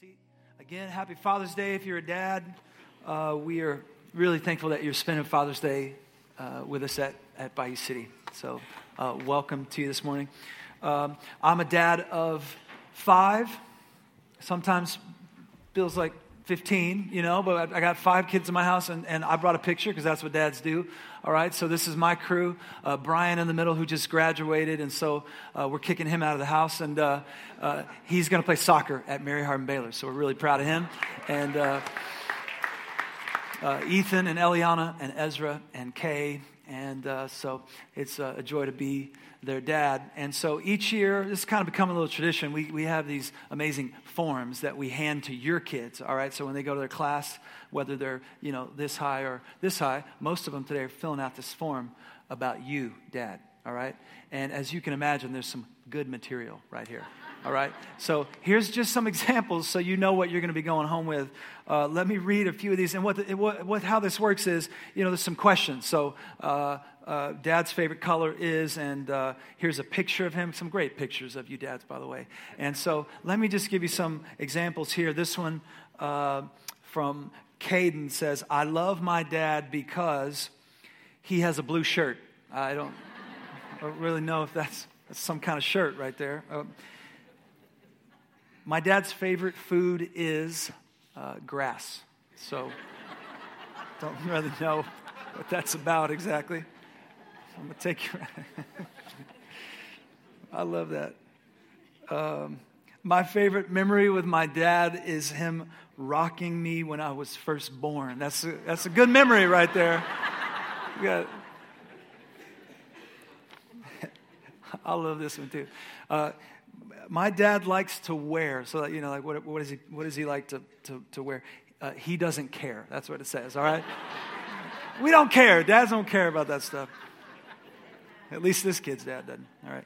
seat. Again, happy Father's Day if you're a dad. Uh, we are really thankful that you're spending Father's Day uh, with us at, at Bayou City. So, uh, welcome to you this morning. Um, I'm a dad of five. Sometimes feels like 15, you know, but I got five kids in my house, and, and I brought a picture because that's what dads do. All right, so this is my crew. Uh, Brian in the middle, who just graduated, and so uh, we're kicking him out of the house, and uh, uh he's going to play soccer at Mary Hardin Baylor. So we're really proud of him. And uh, uh, Ethan and Eliana and Ezra and Kay, and uh, so it's a joy to be their dad. And so each year, this has kind of become a little tradition. We, we have these amazing forms that we hand to your kids, all right? So when they go to their class, whether they're, you know, this high or this high, most of them today are filling out this form about you, dad, all right? And as you can imagine, there's some good material right here. All right. So here's just some examples so you know what you're going to be going home with. Uh, let me read a few of these. And what, the, what, what, how this works is, you know, there's some questions. So uh, uh, dad's favorite color is, and uh, here's a picture of him. Some great pictures of you dads, by the way. And so let me just give you some examples here. This one uh, from Caden says, I love my dad because he has a blue shirt. I don't, I don't really know if that's, that's, some kind of shirt right there. My dad's favorite food is uh, grass. So don't really know what that's about exactly. I'm going to take you. I love that. Um, my favorite memory with my dad is him rocking me when I was first born. That's a, that's a good memory right there. I love this one too. Uh, my dad likes to wear, so that, you know, like what, what, is he, what does he like to, to, to wear? Uh, he doesn't care. That's what it says, all right? we don't care. Dads don't care about that stuff. At least this kid's dad doesn't. All right.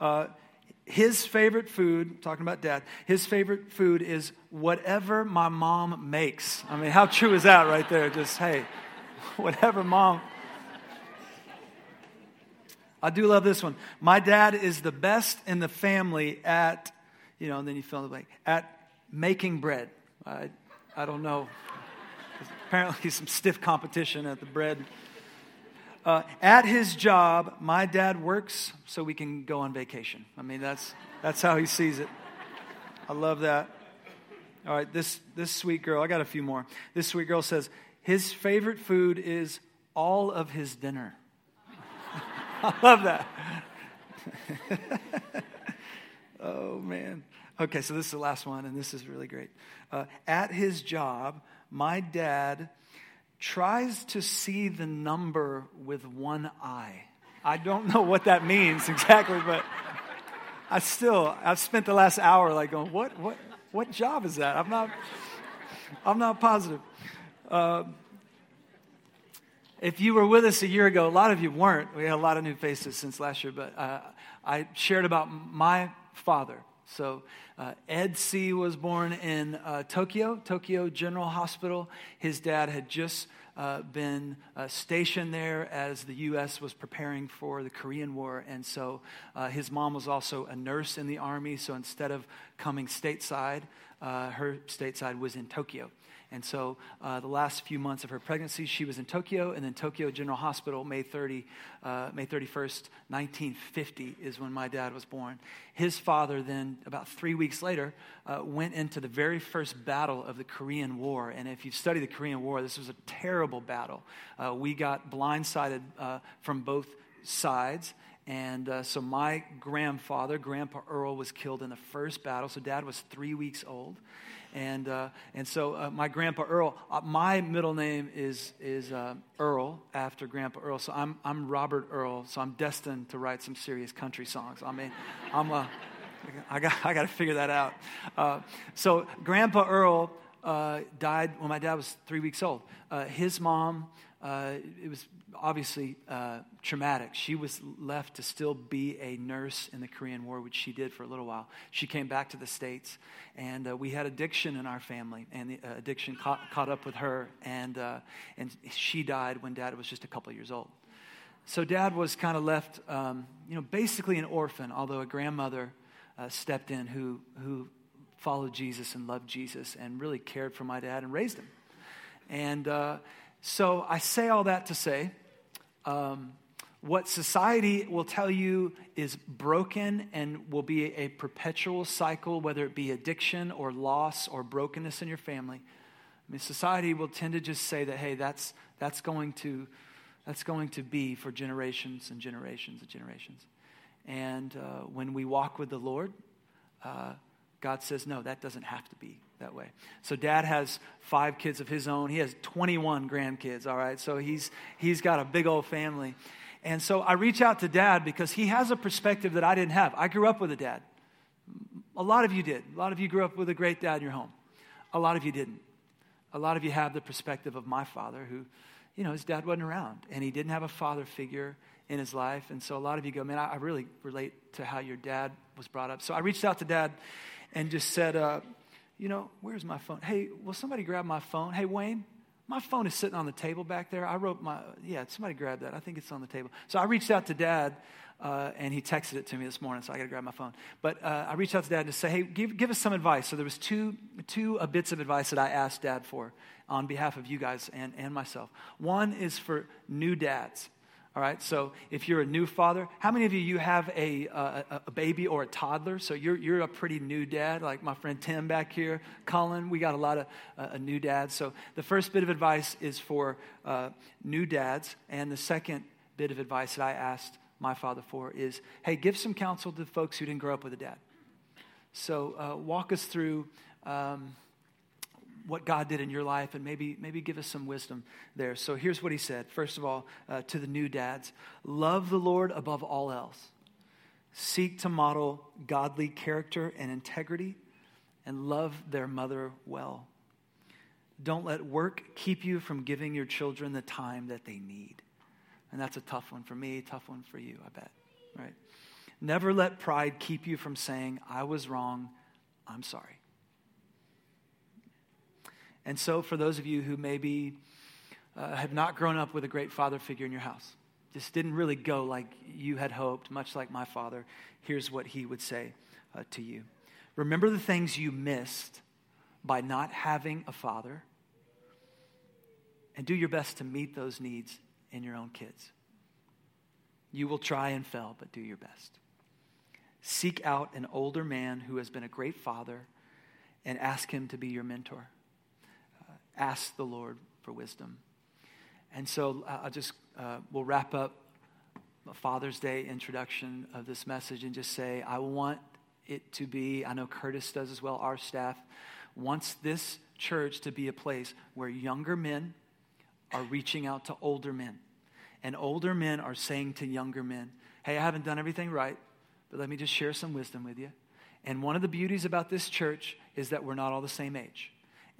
Uh, his favorite food, talking about dad, his favorite food is whatever my mom makes. I mean, how true is that right there? Just, hey, whatever mom. I do love this one. My dad is the best in the family at, you know, and then you fill in the blank, at making bread. I, I don't know. apparently, some stiff competition at the bread uh, at his job, my dad works so we can go on vacation. I mean, that's, that's how he sees it. I love that. All right, this, this sweet girl, I got a few more. This sweet girl says, his favorite food is all of his dinner. I love that. oh, man. Okay, so this is the last one, and this is really great. Uh, at his job, my dad tries to see the number with one eye. I don't know what that means exactly, but I still, I've spent the last hour like going, what, what, what job is that? I'm not, I'm not positive. Uh, if you were with us a year ago, a lot of you weren't. We had a lot of new faces since last year, but uh, I shared about my father. So, uh, Ed C. was born in uh, Tokyo, Tokyo General Hospital. His dad had just uh, been uh, stationed there as the U.S. was preparing for the Korean War. And so uh, his mom was also a nurse in the Army. So instead of coming stateside, uh, her stateside was in Tokyo. And so uh, the last few months of her pregnancy, she was in Tokyo, and then Tokyo General Hospital, May 30, uh, May 31st, 1950 is when my dad was born. His father then, about three weeks later, uh, went into the very first battle of the Korean War. And if you study the Korean War, this was a terrible battle. Uh, we got blindsided uh, from both sides. And uh, so my grandfather, Grandpa Earl, was killed in the first battle. So dad was three weeks old. And, uh, and so uh, my grandpa Earl, uh, my middle name is, is uh, Earl after Grandpa Earl. So I'm, I'm Robert Earl. So I'm destined to write some serious country songs. I mean, I'm a, I got, I got to figure that out. Uh, so Grandpa Earl uh, died when my dad was three weeks old. his mom, it was obviously uh, traumatic. She was left to still be a nurse in the Korean War, which she did for a little while. She came back to the States, and uh, we had addiction in our family, and the uh, addiction caught, caught, up with her, and, uh, and she died when dad was just a couple years old. So dad was kind of left, um, you know, basically an orphan, although a grandmother uh, stepped in who, who followed Jesus and loved Jesus and really cared for my dad and raised him. And uh, so I say all that to say um, what society will tell you is broken and will be a perpetual cycle, whether it be addiction or loss or brokenness in your family. I mean, society will tend to just say that, hey, that's, that's, going, to, that's going to be for generations and generations and generations. And uh, when we walk with the Lord, uh, God says, no, that doesn't have to be that way. So dad has five kids of his own. He has 21 grandkids, all right? So he's, he's got a big old family. And so I reach out to dad because he has a perspective that I didn't have. I grew up with a dad. A lot of you did. A lot of you grew up with a great dad in your home. A lot of you didn't. A lot of you have the perspective of my father who, you know, his dad wasn't around and he didn't have a father figure in his life. And so a lot of you go, man, I, really relate to how your dad was brought up. So I reached out to dad and just said, uh, you know, where's my phone? Hey, will somebody grab my phone? Hey, Wayne, my phone is sitting on the table back there. I wrote my, yeah, somebody grab that. I think it's on the table. So I reached out to dad, uh, and he texted it to me this morning, so I got to grab my phone. But uh, I reached out to dad to say, hey, give, give us some advice. So there was two, two uh, bits of advice that I asked dad for on behalf of you guys and, and myself. One is for new dads. All right, so if you're a new father, how many of you you have a, a, a, baby or a toddler? So you're, you're a pretty new dad, like my friend Tim back here, Colin. We got a lot of uh, new dads. So the first bit of advice is for uh, new dads, and the second bit of advice that I asked my father for is, hey, give some counsel to folks who didn't grow up with a dad. So uh, walk us through. Um, what God did in your life and maybe, maybe give us some wisdom there. So here's what he said. First of all, uh, to the new dads love the Lord above all else, seek to model godly character and integrity, and love their mother well. Don't let work keep you from giving your children the time that they need. And that's a tough one for me, tough one for you, I bet. Right? Never let pride keep you from saying, I was wrong, I'm sorry. And so, for those of you who maybe uh, have not grown up with a great father figure in your house, just didn't really go like you had hoped, much like my father, here's what he would say uh, to you Remember the things you missed by not having a father, and do your best to meet those needs in your own kids. You will try and fail, but do your best. Seek out an older man who has been a great father and ask him to be your mentor ask the Lord for wisdom. And so uh, I'll just, uh, we'll wrap up Father's Day introduction of this message and just say, I want it to be, I know Curtis does as well, our staff wants this church to be a place where younger men are reaching out to older men. And older men are saying to younger men, Hey, I haven't done everything right, but let me just share some wisdom with you. And one of the beauties about this church is that we're not all the same age.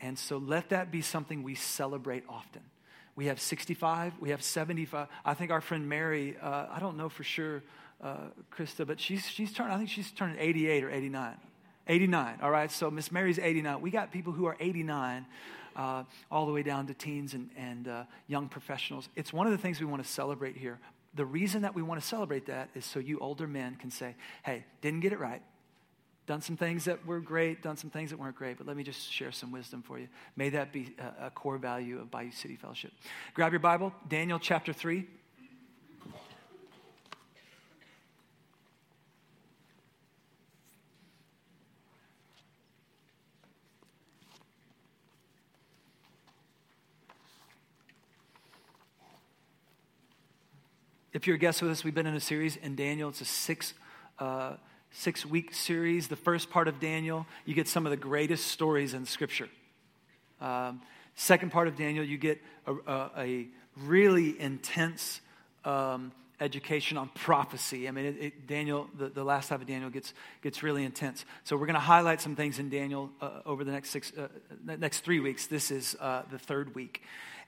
And so let that be something we celebrate often. We have 65, we have 75. I think our friend Mary, uh, I don't know for sure, uh, Krista, but she's, she's turned, I think she's turned 88 or 89. 89, all right? So Miss Mary's 89. We got people who are 89 uh, all the way down to teens and, and uh, young professionals. It's one of the things we want to celebrate here. The reason that we want to celebrate that is so you older men can say, hey, didn't get it right done some things that were great, done some things that weren't great, but let me just share some wisdom for you. May that be a, core value of Bayou City Fellowship. Grab your Bible, Daniel chapter 3. If you're a guest with us, we've been in a series in Daniel. It's a six uh, six week series, the first part of Daniel, you get some of the greatest stories in Scripture. Um, second part of Daniel, you get a, a, a really intense um, education on prophecy. I mean, it, it, Daniel, the, the last half of Daniel gets, gets really intense. So we're going to highlight some things in Daniel uh, over the next, six, uh, next three weeks. This is uh, the third week.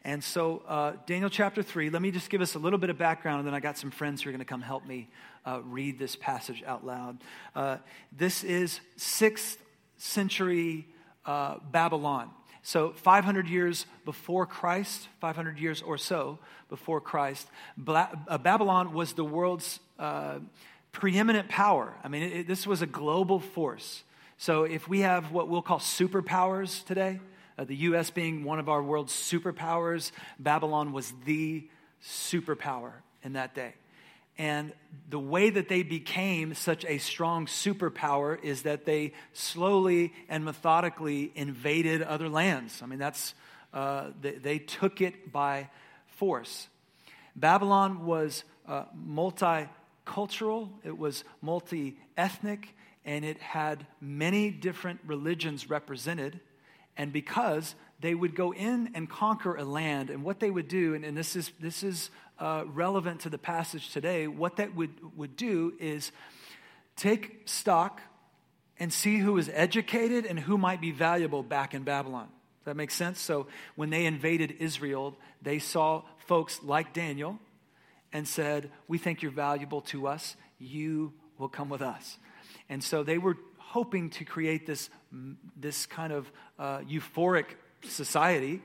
And so, uh, Daniel chapter 3, let me just give us a little bit of background, and then I got some friends who are going to come help me uh, read this passage out loud. Uh, this is 6th century uh, Babylon. So, 500 years before Christ, 500 years or so before Christ, uh, Babylon was the world's uh, preeminent power. I mean, it, this was a global force. So if we have what we'll call superpowers today, uh, the U.S. being one of our world's superpowers, Babylon was the superpower in that day. And the way that they became such a strong superpower is that they slowly and methodically invaded other lands. I mean, that's, uh, they, they, took it by force. Babylon was uh, multicultural, it was multi ethnic, and it had many different religions represented. And because they would go in and conquer a land, and what they would do, and, and this is, this is uh, relevant to the passage today, what that would, would do is take stock and see who is educated and who might be valuable back in Babylon. Does that make sense? So when they invaded Israel, they saw folks like Daniel and said, We think you're valuable to us. You will come with us. And so they were hoping to create this, this kind of uh, euphoric society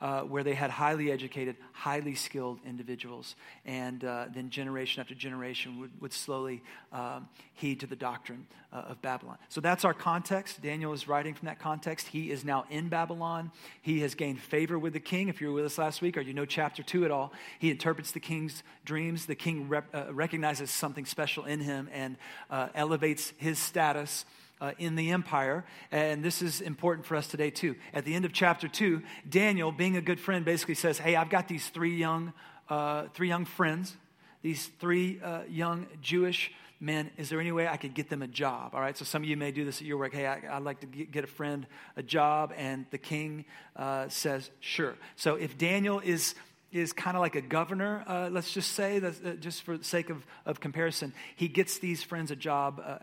uh, where they had highly educated, highly skilled individuals. And uh, then generation after generation would, would slowly um, heed to the doctrine uh, of Babylon. So that's our context. Daniel is writing from that context. He is now in Babylon. He has gained favor with the king. If you were with us last week or you know chapter two at all, he interprets the king's dreams. The king rep, uh, recognizes something special in him and uh, elevates his status uh, in the empire. And this is important for us today, too. At the end of chapter 2, Daniel, being a good friend, basically says, Hey, I've got these three young, uh, three young friends, these three uh, young Jewish men. Is there any way I could get them a job? All right, so some of you may do this at your work. Hey, I, would like to get a friend a job. And the king uh, says, Sure. So if Daniel is is kind of like a governor, uh, let's just say, uh, just for the sake of, of comparison. He gets these friends a job uh,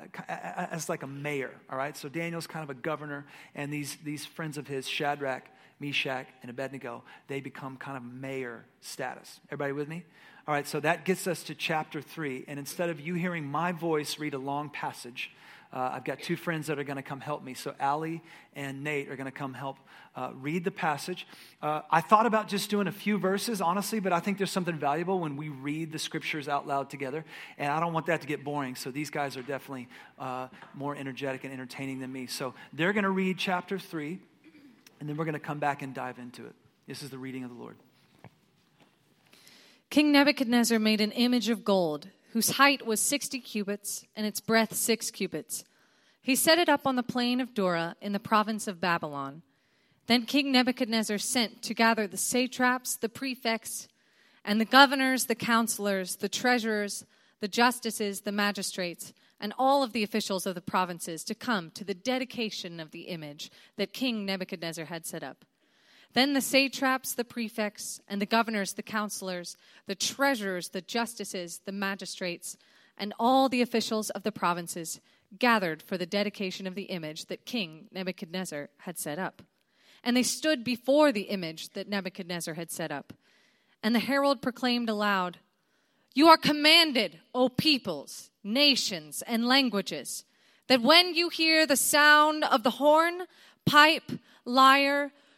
as like a mayor, all right? So Daniel's kind of a governor, and these, these friends of his, Shadrach, Meshach, and Abednego, they become kind of mayor status. Everybody with me? All right, so that gets us to chapter three. And instead of you hearing my voice read a long passage, uh, I've got two friends that are going to come help me. So Allie and Nate are going to come help uh, read the passage. Uh, I thought about just doing a few verses, honestly, but I think there's something valuable when we read the scriptures out loud together. And I don't want that to get boring. So these guys are definitely uh, more energetic and entertaining than me. So they're going to read chapter three, and then we're going to come back and dive into it. This is the reading of the Lord. King Nebuchadnezzar made an image of gold whose height was 60 cubits and its breadth 6 cubits. He set it up on the plain of Dura in the province of Babylon. Then King Nebuchadnezzar sent to gather the satraps, the prefects, and the governors, the counselors, the treasurers, the justices, the magistrates, and all of the officials of the provinces to come to the dedication of the image that King Nebuchadnezzar had set up. Then the satraps, the prefects, and the governors, the counselors, the treasurers, the justices, the magistrates, and all the officials of the provinces gathered for the dedication of the image that King Nebuchadnezzar had set up. And they stood before the image that Nebuchadnezzar had set up. And the herald proclaimed aloud, You are commanded, O peoples, nations, and languages, that when you hear the sound of the horn, pipe, lyre,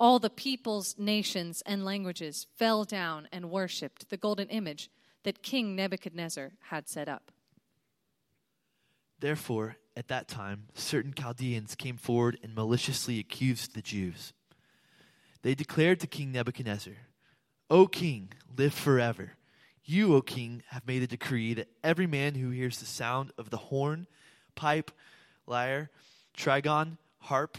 all the peoples, nations, and languages fell down and worshipped the golden image that King Nebuchadnezzar had set up. Therefore, at that time, certain Chaldeans came forward and maliciously accused the Jews. They declared to King Nebuchadnezzar, O king, live forever. You, O king, have made a decree that every man who hears the sound of the horn, pipe, lyre, trigon, harp,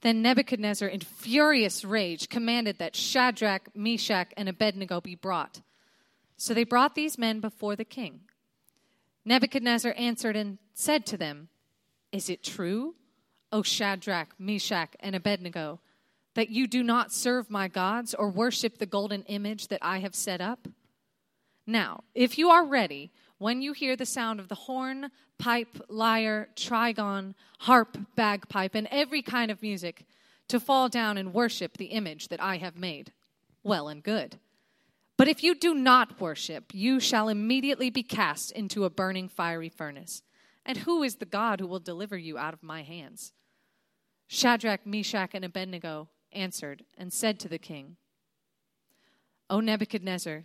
Then Nebuchadnezzar, in furious rage, commanded that Shadrach, Meshach, and Abednego be brought. So they brought these men before the king. Nebuchadnezzar answered and said to them, Is it true, O Shadrach, Meshach, and Abednego, that you do not serve my gods or worship the golden image that I have set up? Now, if you are ready, when you hear the sound of the horn, pipe, lyre, trigon, harp, bagpipe, and every kind of music, to fall down and worship the image that I have made. Well and good. But if you do not worship, you shall immediately be cast into a burning fiery furnace. And who is the God who will deliver you out of my hands? Shadrach, Meshach, and Abednego answered and said to the king, O Nebuchadnezzar,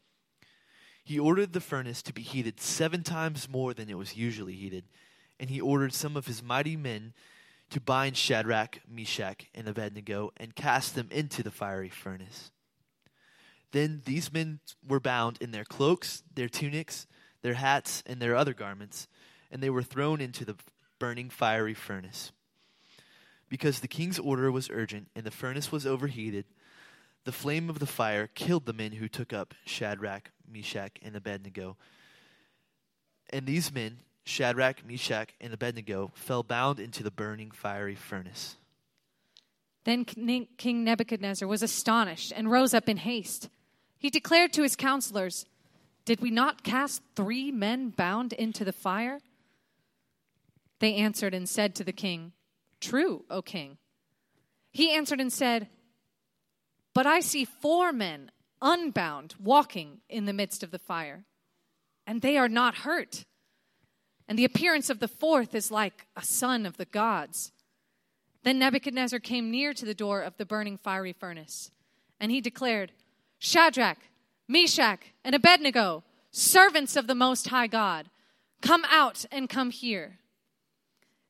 He ordered the furnace to be heated seven times more than it was usually heated, and he ordered some of his mighty men to bind Shadrach, Meshach, and Abednego and cast them into the fiery furnace. Then these men were bound in their cloaks, their tunics, their hats, and their other garments, and they were thrown into the burning fiery furnace. Because the king's order was urgent and the furnace was overheated, the flame of the fire killed the men who took up Shadrach, Meshach, and Abednego. And these men, Shadrach, Meshach, and Abednego, fell bound into the burning fiery furnace. Then King Nebuchadnezzar was astonished and rose up in haste. He declared to his counselors, Did we not cast three men bound into the fire? They answered and said to the king, True, O king. He answered and said, But I see four men unbound walking in the midst of the fire, and they are not hurt. And the appearance of the fourth is like a son of the gods. Then Nebuchadnezzar came near to the door of the burning fiery furnace, and he declared, Shadrach, Meshach, and Abednego, servants of the Most High God, come out and come here.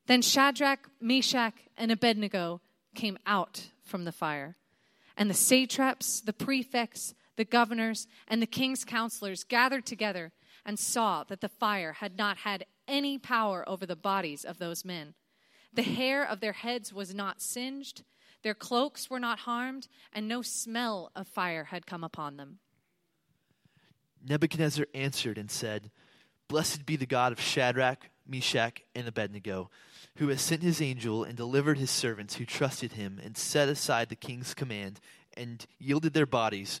Then Shadrach, Meshach, and Abednego came out from the fire. And the satraps, the prefects, the governors, and the king's counselors gathered together and saw that the fire had not had any power over the bodies of those men. The hair of their heads was not singed, their cloaks were not harmed, and no smell of fire had come upon them. Nebuchadnezzar answered and said, Blessed be the God of Shadrach, Meshach, and Abednego, who has sent his angel and delivered his servants who trusted him and set aside the king's command and yielded their bodies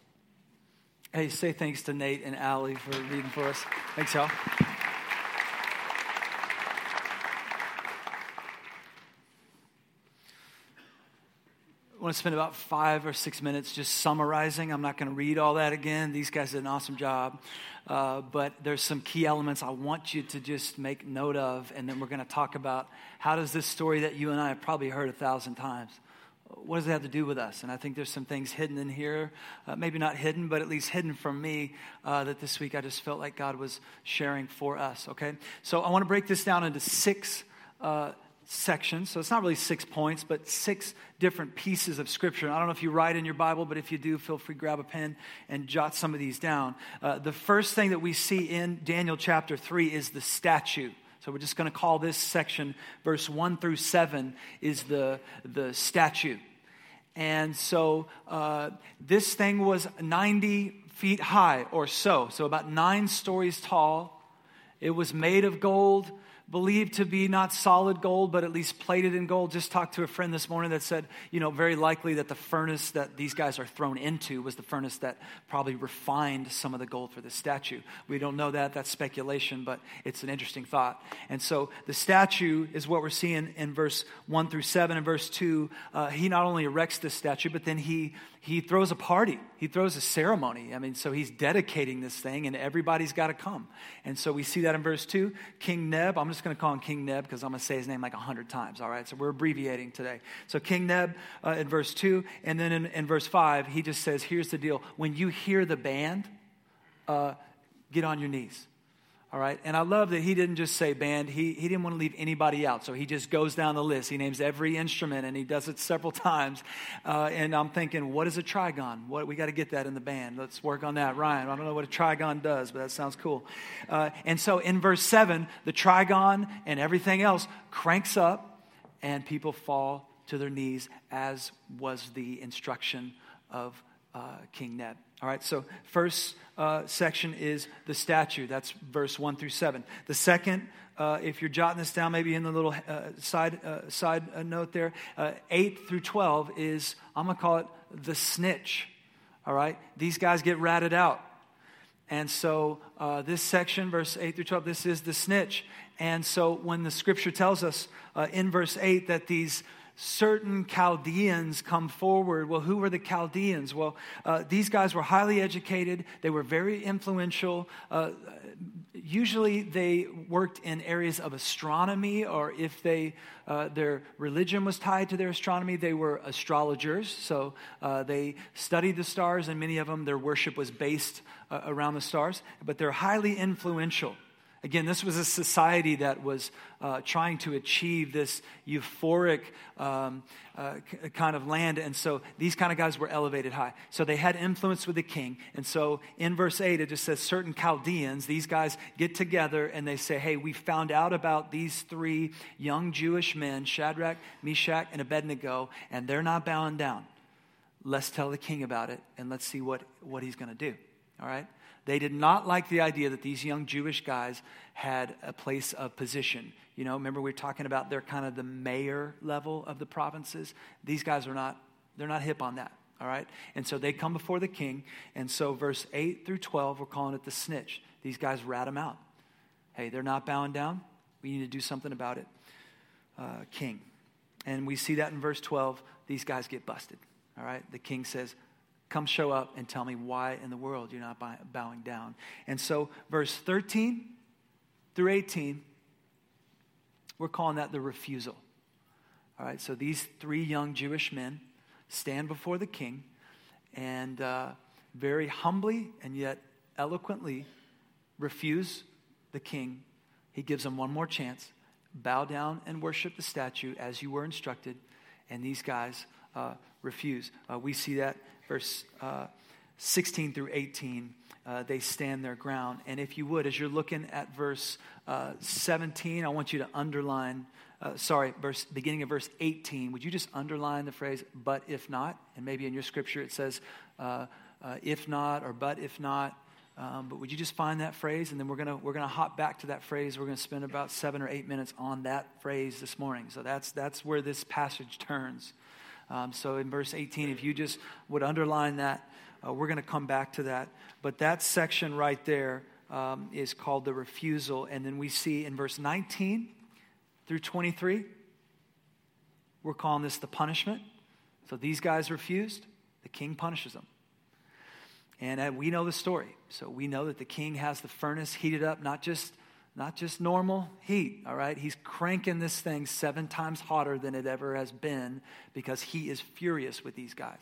Hey, say thanks to Nate and Allie for reading for us. Thanks, y'all. I want to spend about five or six minutes just summarizing. I'm not going to read all that again. These guys did an awesome job. Uh, but there's some key elements I want you to just make note of, and then we're going to talk about how does this story that you and I have probably heard a thousand times, what does it have to do with us? And I think there's some things hidden in here, uh, maybe not hidden, but at least hidden from me uh, that this week I just felt like God was sharing for us, okay? So I want to break this down into six uh, sections. So it's not really six points, but six different pieces of scripture. I don't know if you write in your Bible, but if you do, feel free to grab a pen and jot some of these down. Uh, the first thing that we see in Daniel chapter 3 is the statute. So we're just going to call this section, verse 1 through 7, is the, the statute. And so uh, this thing was 90 feet high or so, so about nine stories tall It was made of gold, believed to be not solid gold, but at least plated in gold. Just talked to a friend this morning that said, you know, very likely that the furnace that these guys are thrown into was the furnace that probably refined some of the gold for the statue. We don't know that. That's speculation, but it's an interesting thought. And so the statue is what we're seeing in verse 1 through 7. and verse 2, uh, he not only erects this statue, but then he he throws a party. He throws a ceremony. I mean, so he's dedicating this thing, and everybody's got to come. And so we see that in verse 2. King Neb, I'm just going to call him King Neb because I'm going to say his name like 100 times, all right? So we're abbreviating today. So King Neb uh, in verse 2, and then in, in, verse 5, he just says, Here's the deal. When you hear the band, uh, get on your knees. All right. And I love that he didn't just say band. He, he didn't want to leave anybody out. So he just goes down the list. He names every instrument and he does it several times. Uh, and I'm thinking, what is a trigon? What, we got to get that in the band. Let's work on that. Ryan, I don't know what a trigon does, but that sounds cool. Uh, and so in verse 7, the trigon and everything else cranks up and people fall to their knees as was the instruction of uh, King Neb. All right, so first uh, section is the statue. That's verse 1 through 7. The second, uh, if you're jotting this down, maybe in the little uh, side, uh, side uh, note there, 8 through 12 is, I'm going to call it the snitch. All right, these guys get ratted out. And so this section, verse 8 through 12, this is the snitch. And so when the scripture tells us in verse 8 that these certain Chaldeans come forward. Well, who were the Chaldeans? Well, uh, these guys were highly educated, they were very influential. Uh, usually they worked in areas of astronomy, or if they, uh, their religion was tied to their astronomy, they were astrologers. So uh, they studied the stars, and many of them, their worship was based uh, around the stars, but they're highly influential. Again, this was a society that was uh, trying to achieve this euphoric um, uh, kind of land. And so these kind of guys were elevated high. So they had influence with the king. And so in verse 8, it just says certain Chaldeans, these guys get together and they say, hey, we found out about these three young Jewish men, Shadrach, Meshach, and Abednego, and they're not bowing down. Let's tell the king about it and let's see what, what he's going to do. All right? They did not like the idea that these young Jewish guys had a place of position. You know, remember we were talking about they're kind of the mayor level of the provinces. These guys are not, they're not hip on that. All right? And so they come before the king. And so verse 8 through 12, we're calling it the snitch. These guys rat them out. Hey, they're not bowing down. We need to do something about it. Uh, king. And we see that in verse 12. These guys get busted. All right? The king says, Come show up and tell me why in the world you're not bowing down. And so, verse 13 through 18, we're calling that the refusal. All right, so these three young Jewish men stand before the king and uh, very humbly and yet eloquently refuse the king. He gives them one more chance. Bow down and worship the statue as you were instructed. And these guys uh, refuse. Uh, we see that verse uh, 16 through 18, uh, they stand their ground. And if you would, as you're looking at verse uh, 17, I want you to underline, uh, sorry, verse, beginning of verse 18, would you just underline the phrase, but if not? And maybe in your scripture it says, uh, uh, if not, or but if not. Um, but would you just find that phrase? And then we're going we're gonna hop back to that phrase. We're going to spend about seven or eight minutes on that phrase this morning. So that's, that's where this passage turns. Um, so in verse 18, if you just would underline that, uh, we're going to come back to that. But that section right there um, is called the refusal. And then we see in verse 19 through 23, we're calling this the punishment. So these guys refused, the king punishes them. And uh, we know the story. So we know that the king has the furnace heated up, not just not just normal heat, all right? He's cranking this thing seven times hotter than it ever has been because he is furious with these guys.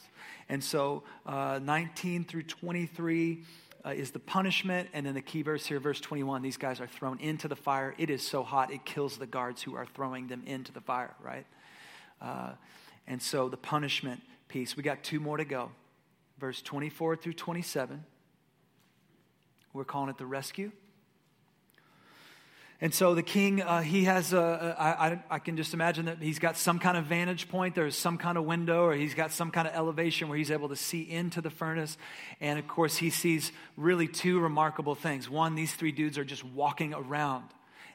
And so, uh, 19 through 23 uh, is the punishment. And then the key verse here, verse 21, these guys are thrown into the fire. It is so hot, it kills the guards who are throwing them into the fire, right? Uh, and so, the punishment piece, we got two more to go. Verse 24 through 27, we're calling it the rescue. And so the king, uh, he has, a, a, I, I can just imagine that he's got some kind of vantage point. There's some kind of window, or he's got some kind of elevation where he's able to see into the furnace. And of course, he sees really two remarkable things. One, these three dudes are just walking around.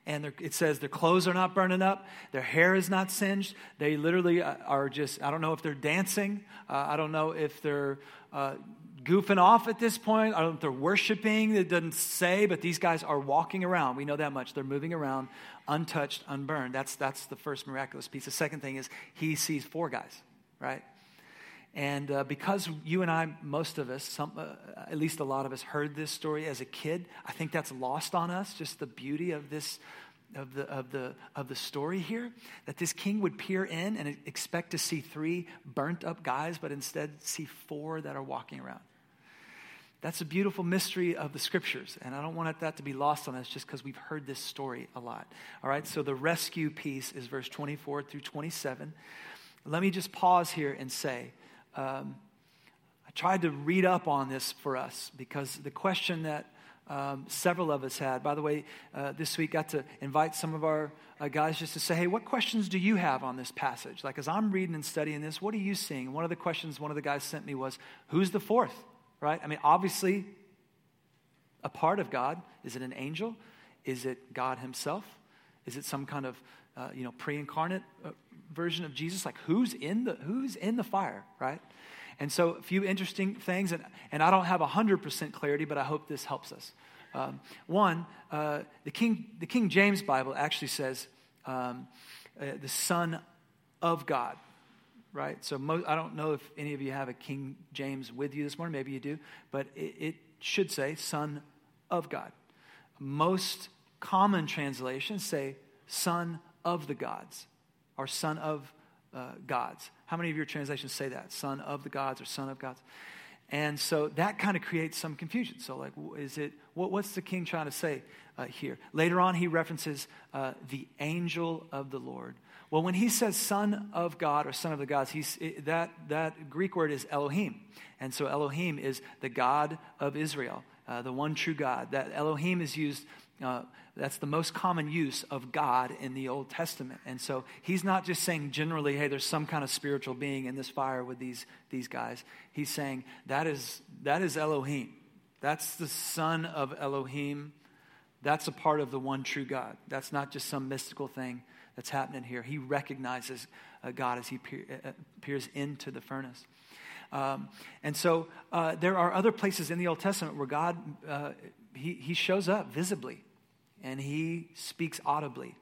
And it says their clothes are not burning up, their hair is not singed. They literally uh, are just, I don't know if they're dancing, uh, I don't know if they're uh, goofing off at this point. I don't know if they're worshiping. It doesn't say, but these guys are walking around. We know that much. They're moving around, untouched, unburned. That's, that's the first miraculous piece. The second thing is he sees four guys, right? And uh, because you and I, most of us, some, uh, at least a lot of us, heard this story as a kid, I think that's lost on us, just the beauty of this. Of the, of, the, of the story here, that this king would peer in and expect to see three burnt up guys, but instead see four that are walking around. That's a beautiful mystery of the scriptures, and I don't want that to be lost on us just because we've heard this story a lot. All right, so the rescue piece is verse 24 through 27. Let me just pause here and say, um, I tried to read up on this for us because the question that um, several of us had, by the way, uh, this week got to invite some of our uh, guys just to say, hey, what questions do you have on this passage? Like, as I'm reading and studying this, what are you seeing? One of the questions one of the guys sent me was, who's the fourth? Right? I mean, obviously, a part of God. Is it an angel? Is it God Himself? Is it some kind of uh, you know pre-incarnate uh, version of Jesus? Like who's in the who's in the fire, right? And so a few interesting things, and, and I don't have hundred percent clarity, but I hope this helps us. Um, one, uh, the King the King James Bible actually says um, uh, the Son of God right? So mo- I don't know if any of you have a King James with you this morning. Maybe you do, but it, it should say Son of God. Most common translations say Son of the gods or Son of uh, gods. How many of your translations say that? Son of the gods or Son of gods? And so that kind of creates some confusion. So, like, is it, what, what's the king trying to say uh, here? Later on, he references uh, the angel of the Lord. Well, when he says son of God or son of the gods, he's, that, that Greek word is Elohim. And so Elohim is the God of Israel, uh, the one true God. That Elohim is used, uh, that's the most common use of God in the Old Testament. And so he's not just saying generally, hey, there's some kind of spiritual being in this fire with these, these guys. He's saying that is, that is Elohim. That's the son of Elohim. That's a part of the one true God. That's not just some mystical thing that's happening here. He recognizes uh, God as he peer, uh, uh, peers into the furnace. Um, and so uh, there are other places in the Old Testament where God, uh, he, he shows up visibly and he speaks audibly.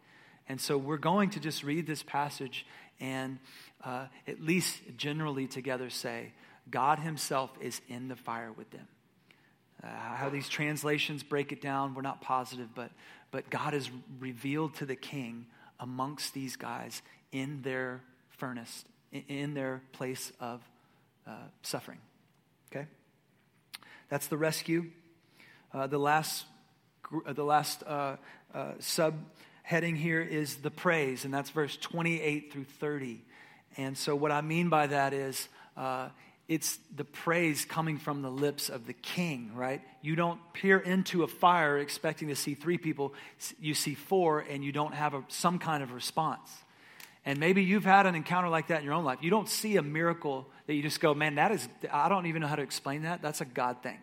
And so we're going to just read this passage and uh, at least generally together say, God himself is in the fire with them. Uh, how these translations break it down, we're not positive, but, but God is revealed to the king amongst these guys in their furnace, in their place of uh, suffering. Okay? That's the rescue. Uh, the last, uh, the last uh, uh, subheading here is the praise, and that's verse 28 through 30. And so, what I mean by that is uh, it's the praise coming from the lips of the king, right? You don't peer into a fire expecting to see three people, you see four, and you don't have a, some kind of response. And maybe you've had an encounter like that in your own life. You don't see a miracle that you just go, man, that is, I don't even know how to explain that. That's a God thing.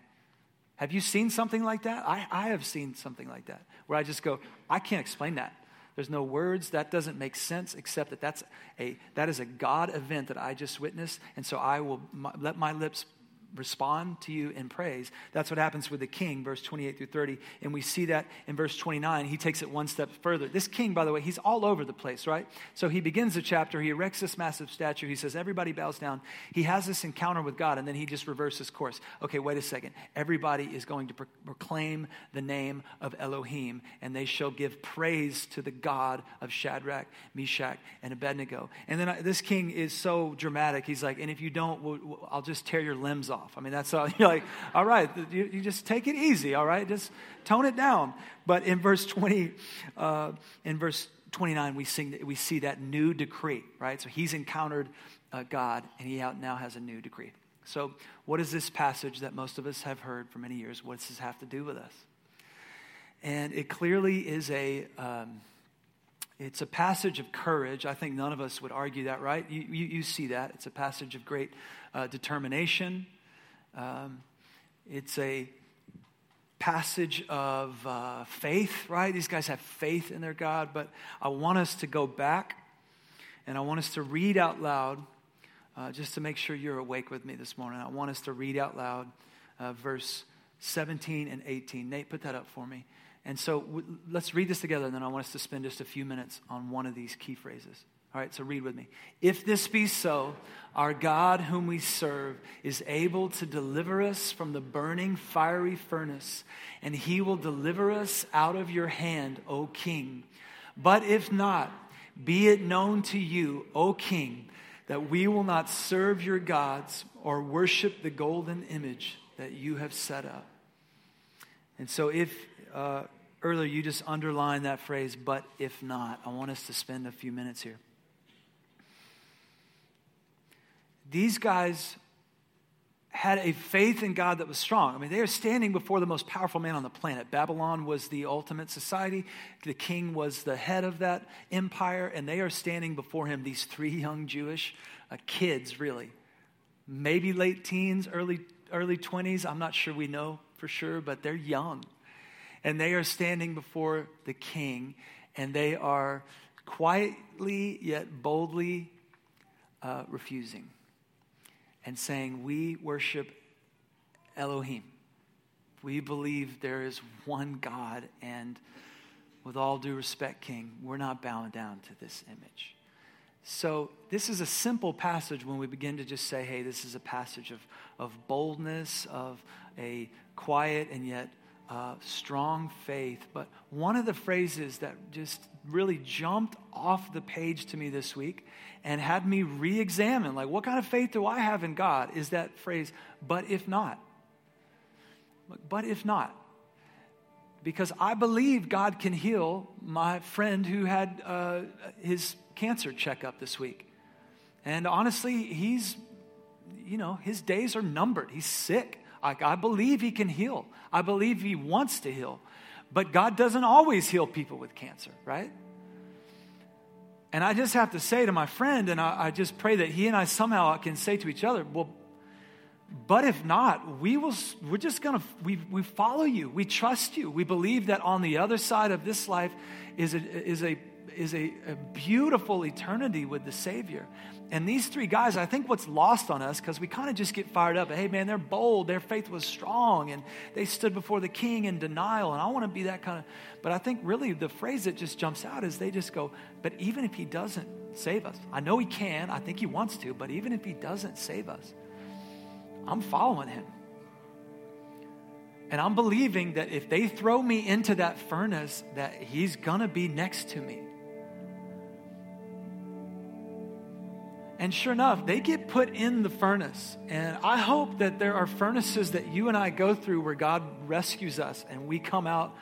Have you seen something like that? I, I have seen something like that where I just go, I can't explain that. There's no words. That doesn't make sense except that that's a, that is a God event that I just witnessed. And so I will my, let my lips respond to you in praise. That's what happens with the king, verse 28 through 30. And we see that in verse 29. He takes it one step further. This king, by the way, he's all over the place, right? So he begins the chapter, he erects this massive statue. He says, Everybody bows down. He has this encounter with God, and then he just reverses course. Okay, wait a second. Everybody is going to pro- proclaim the name of Elohim, and they shall give praise to the God of Shadrach, Meshach, and Abednego. And then I, this king is so dramatic. He's like, And if you don't, we'll, we'll, I'll just tear your limbs off off. I mean, that's all. You're like, all right, you, you just take it easy, all right? Just tone it down. But in verse 20, uh, in verse 29, we, sing, we see that new decree, right? So he's encountered uh, God, and he now has a new decree. So, what is this passage that most of us have heard for many years? What does this have to do with us? And it clearly is a. Um, it's a passage of courage. I think none of us would argue that, right? You, you, you see that. It's a passage of great uh, determination. Um, it's a passage of uh, faith, right? These guys have faith in their God, but I want us to go back and I want us to read out loud, uh, just to make sure you're awake with me this morning. I want us to read out loud uh, verse 17 and 18. Nate, put that up for me. And so w- let's read this together, and then I want us to spend just a few minutes on one of these key phrases. All right, so read with me. If this be so, our God, whom we serve, is able to deliver us from the burning fiery furnace, and he will deliver us out of your hand, O king. But if not, be it known to you, O king, that we will not serve your gods or worship the golden image that you have set up. And so, if uh, earlier you just underlined that phrase, but if not, I want us to spend a few minutes here. These guys had a faith in God that was strong. I mean, they are standing before the most powerful man on the planet. Babylon was the ultimate society, the king was the head of that empire, and they are standing before him, these three young Jewish uh, kids, really. Maybe late teens, early, early 20s. I'm not sure we know for sure, but they're young. And they are standing before the king, and they are quietly yet boldly uh, refusing and saying, We worship Elohim. We believe there is one God, and with all due respect, King, we're not bowing down to this image. So, this is a simple passage when we begin to just say, hey, this is a passage of, of boldness, of a quiet and yet uh, strong faith. But one of the phrases that just really jumped off the page to me this week and had me re examine, like, what kind of faith do I have in God? Is that phrase, but if not. But if not. Because I believe God can heal my friend who had uh, his cancer checkup this week. And honestly, he's, you know, his days are numbered. He's sick. I, I believe he can heal. I believe he wants to heal. But God doesn't always heal people with cancer, right? And I just have to say to my friend, and I, I, just pray that he and I somehow can say to each other, well, but if not, we will, we're just going to, we, we follow you. We trust you. We believe that on the other side of this life is a, is a, is a, a beautiful eternity with the Savior. And these three guys, I think what's lost on us, because we kind of just get fired up. Hey, man, they're bold. Their faith was strong. And they stood before the king in denial. And I want to be that kind of. But I think really the phrase that just jumps out is they just go, but even if he doesn't save us, I know he can. I think he wants to. But even if he doesn't save us, I'm following him. And I'm believing that if they throw me into that furnace, that he's going to be next to me. And sure enough, they get put in the furnace. And I hope that there are furnaces that you and I go through where God rescues us and we come out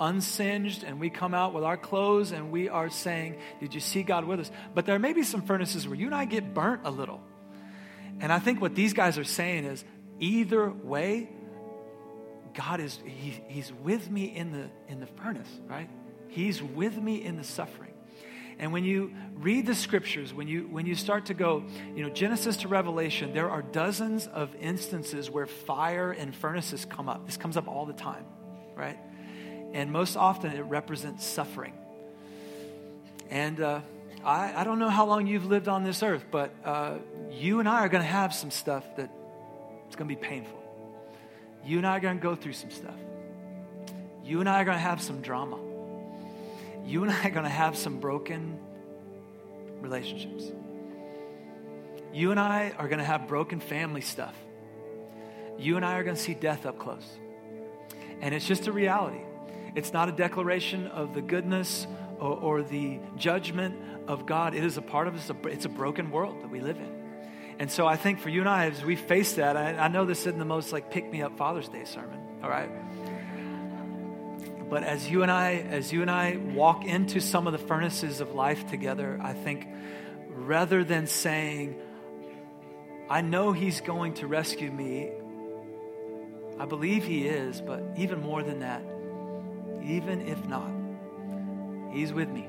unsinged and we come out with our clothes and we are saying, Did you see God with us? But there may be some furnaces where you and I get burnt a little. And I think what these guys are saying is either way, God is he, He's with me in the in the furnace, right? He's with me in the suffering. And when you read the scriptures, when you when you start to go, you know, Genesis to Revelation, there are dozens of instances where fire and furnaces come up. This comes up all the time, right? And most often it represents suffering. And uh, I, I don't know how long you've lived on this earth, but uh, you and I are going to have some stuff that it's going to be painful. You and I are going to go through some stuff. You and I are going to have some drama you and I are going to have some broken relationships. You and I are going to have broken family stuff. You and I are going to see death up close. And it's just a reality. It's not a declaration of the goodness or, or the judgment of God. It is a part of us. It's a broken world that we live in. And so I think for you and I, as we face that, I, I know this isn't the most like pick me up Father's Day sermon, all right? But as you and I, as you and I walk into some of the furnaces of life together, I think rather than saying, I know he's going to rescue me, I believe he is, but even more than that, even if not, He's with me.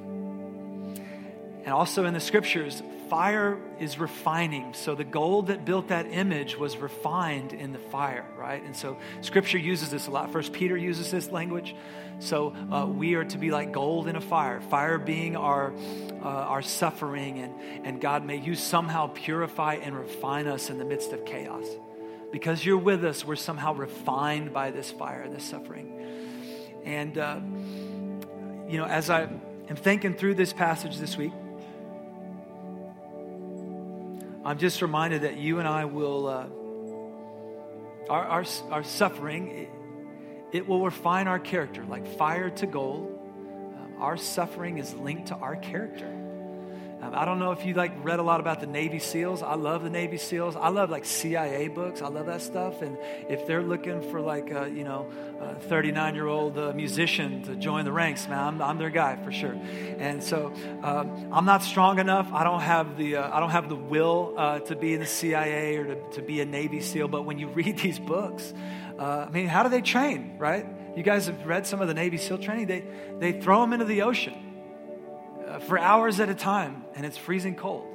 And also in the scriptures, fire is refining. So the gold that built that image was refined in the fire, right? And so scripture uses this a lot. First Peter uses this language. So uh, we are to be like gold in a fire, fire being our, uh, our suffering, and, and God may you somehow purify and refine us in the midst of chaos. Because you're with us, we're somehow refined by this fire, this suffering. And, uh, you know, as I am thinking through this passage this week, I'm just reminded that you and I will, uh, our, our, our suffering, it, it, will refine our character like fire to gold. Um, our suffering is linked to our character. Um, I don't know if you like read a lot about the Navy SEALs. I love the Navy SEAls. I love like CIA books. I love that stuff. And if they're looking for like a, you know, 39 year old uh, musician to join the ranks, man, I'm, I'm their guy for sure. And so um, I'm not strong enough. I don't have the uh, I don't have the will uh, to be in the CIA or to, to be a Navy SEAL. But when you read these books, uh, I mean, how do they train, right? You guys have read some of the Navy SEAL training. They they throw them into the ocean uh, for hours at a time, and it's freezing cold.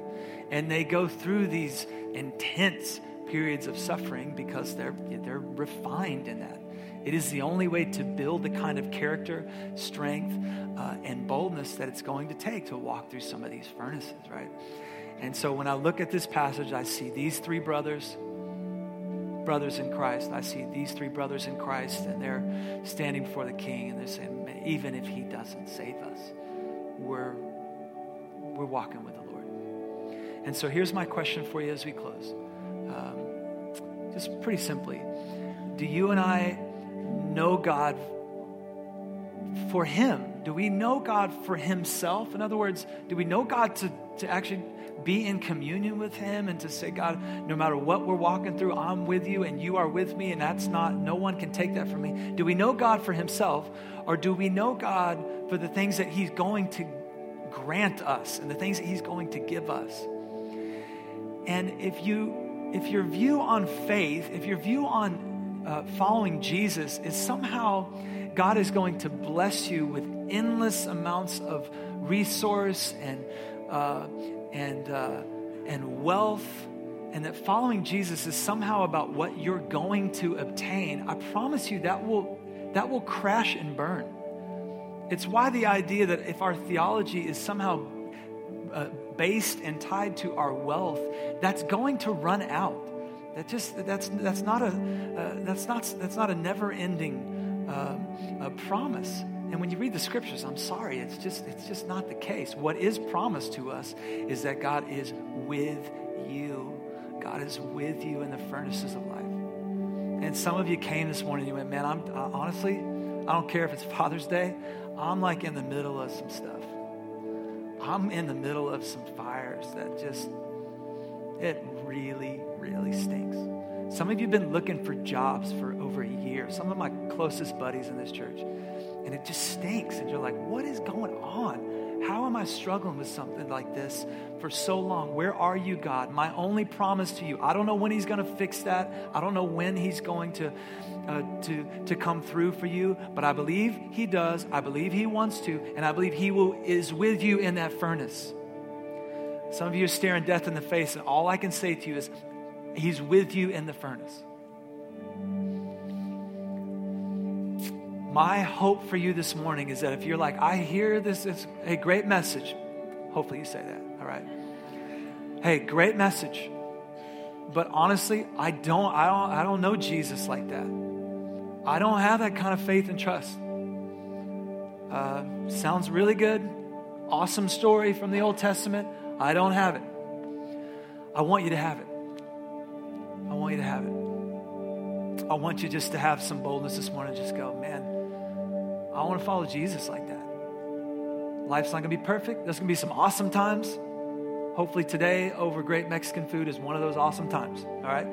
And they go through these intense periods of suffering because they're, they're refined in that. It is the only way to build the kind of character, strength, uh, and boldness that it's going to take to walk through some of these furnaces, right? And so when I look at this passage, I see these three brothers, brothers in Christ. I see these three brothers in Christ, and they're standing before the king, and they're saying, even if he doesn't save us, we're we're walking with the Lord. And so here's my question for you as we close. Um, just pretty simply Do you and I know God for Him? Do we know God for Himself? In other words, do we know God to, to actually be in communion with Him and to say, God, no matter what we're walking through, I'm with you and you are with me, and that's not, no one can take that from me? Do we know God for Himself, or do we know God for the things that He's going to grant us and the things that he's going to give us. And if you if your view on faith, if your view on uh, following Jesus is somehow God is going to bless you with endless amounts of resource and uh, and uh, and wealth, and that following Jesus is somehow about what you're going to obtain, I promise you that will that will crash and burn. It's why the idea that if our theology is somehow uh, based and tied to our wealth, that's going to run out. That just that's that's not a uh, that's not that's not a never-ending uh, promise. And when you read the scriptures, I'm sorry, it's just it's just not the case. What is promised to us is that God is with you. God is with you in the furnaces of life. And some of you came this morning and you went, man, I'm uh, honestly, I don't care if it's Father's Day. I'm like in the middle of some stuff. I'm in the middle of some fires that just, it really, really stinks. Some of you have been looking for jobs for over a year. Some of my closest buddies in this church. And it just stinks. And you're like, what is going on? I struggling with something like this for so long? Where are you, God? My only promise to you. I don't know when He's going to fix that. I don't know when He's going to uh, to, to come through for you, but I believe He does. I believe He wants to, and I believe He will, is with you in that furnace. Some of you are staring death in the face, and all I can say to you is, He's with you in the furnace. My hope for you this morning is that if you're like, I hear this is a great message, hopefully you say that, all right? Hey, great message. But honestly, I don't, I don't, I don't know Jesus like that. I don't have that kind of faith and trust. Uh, sounds really good. Awesome story from the Old Testament. I don't have it. I want you to have it. I want you to have it. I want you just to have some boldness this morning. Just go, man, I want to follow Jesus like that. Life's not going to be perfect. There's going to be some awesome times. Hopefully, today over great Mexican food is one of those awesome times. All right?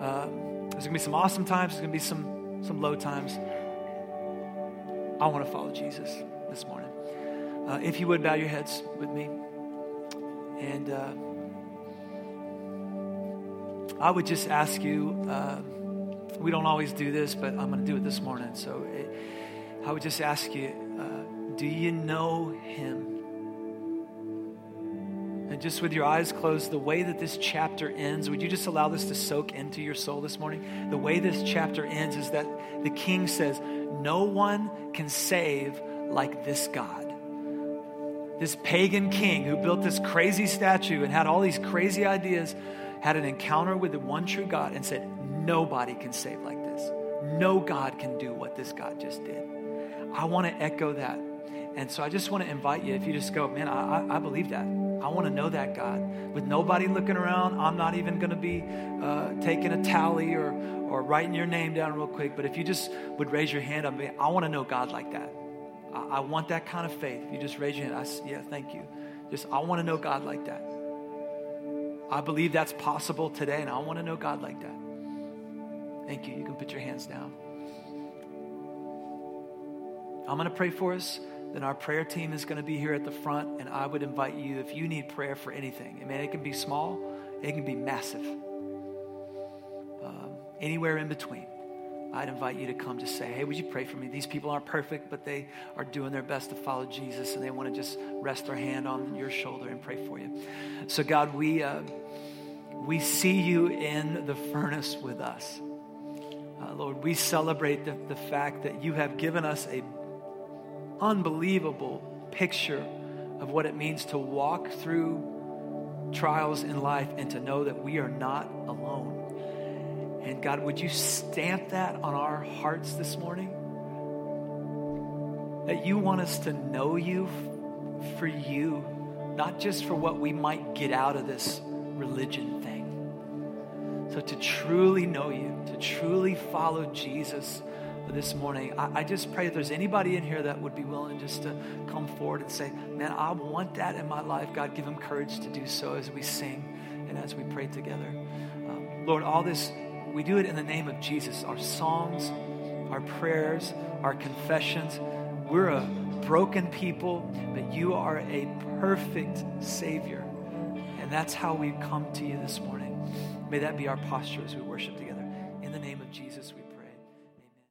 Uh, there's going to be some awesome times, there's going to be some, some low times. I want to follow Jesus this morning. Uh, if you would bow your heads with me. And uh, I would just ask you, uh, we don't always do this, but I'm going to do it this morning. So I would just ask you uh, do you know Him? And just with your eyes closed, the way that this chapter ends, would you just allow this to soak into your soul this morning? The way this chapter ends is that the king says, No one can save like this God. This pagan king who built this crazy statue and had all these crazy ideas had an encounter with the one true God and said, Nobody can save like this. No God can do what this God just did. I want to echo that. And so I just want to invite you, if you just go, man, I, I believe that. I want to know that God. With nobody looking around, I'm not even going to be uh, taking a tally or, or writing your name down real quick. But if you just would raise your hand, I, mean, I want to know God like that. I, I, want that kind of faith. You just raise your hand. I, yeah, thank you. Just, I want to know God like that. I believe that's possible today, and I want to know God like that. Thank you. You can put your hands down. I'm going to pray for us. Then our prayer team is going to be here at the front, and I would invite you if you need prayer for anything. I mean, it can be small, it can be massive, um, anywhere in between. I'd invite you to come to say, hey, would you pray for me? These people aren't perfect, but they are doing their best to follow Jesus, and they want to just rest their hand on your shoulder and pray for you. So, God, we, uh, we see you in the furnace with us. Lord, we celebrate the, the fact that you have given us a unbelievable picture of what it means to walk through trials in life and to know that we are not alone. And God, would you stamp that on our hearts this morning? That you want us to know you for you, not just for what we might get out of this religion thing. So to truly know you, to truly follow Jesus this morning, I, I, just pray if there's anybody in here that would be willing just to come forward and say, Man, I want that in my life. God, give them courage to do so as we sing and as we pray together. Um, Lord, all this, we do it in the name of Jesus. Our songs, our prayers, our confessions. We're a broken people, but you are a perfect Savior. And that's how we come to you this morning. May that be our posture as we worship together. In the name of Jesus,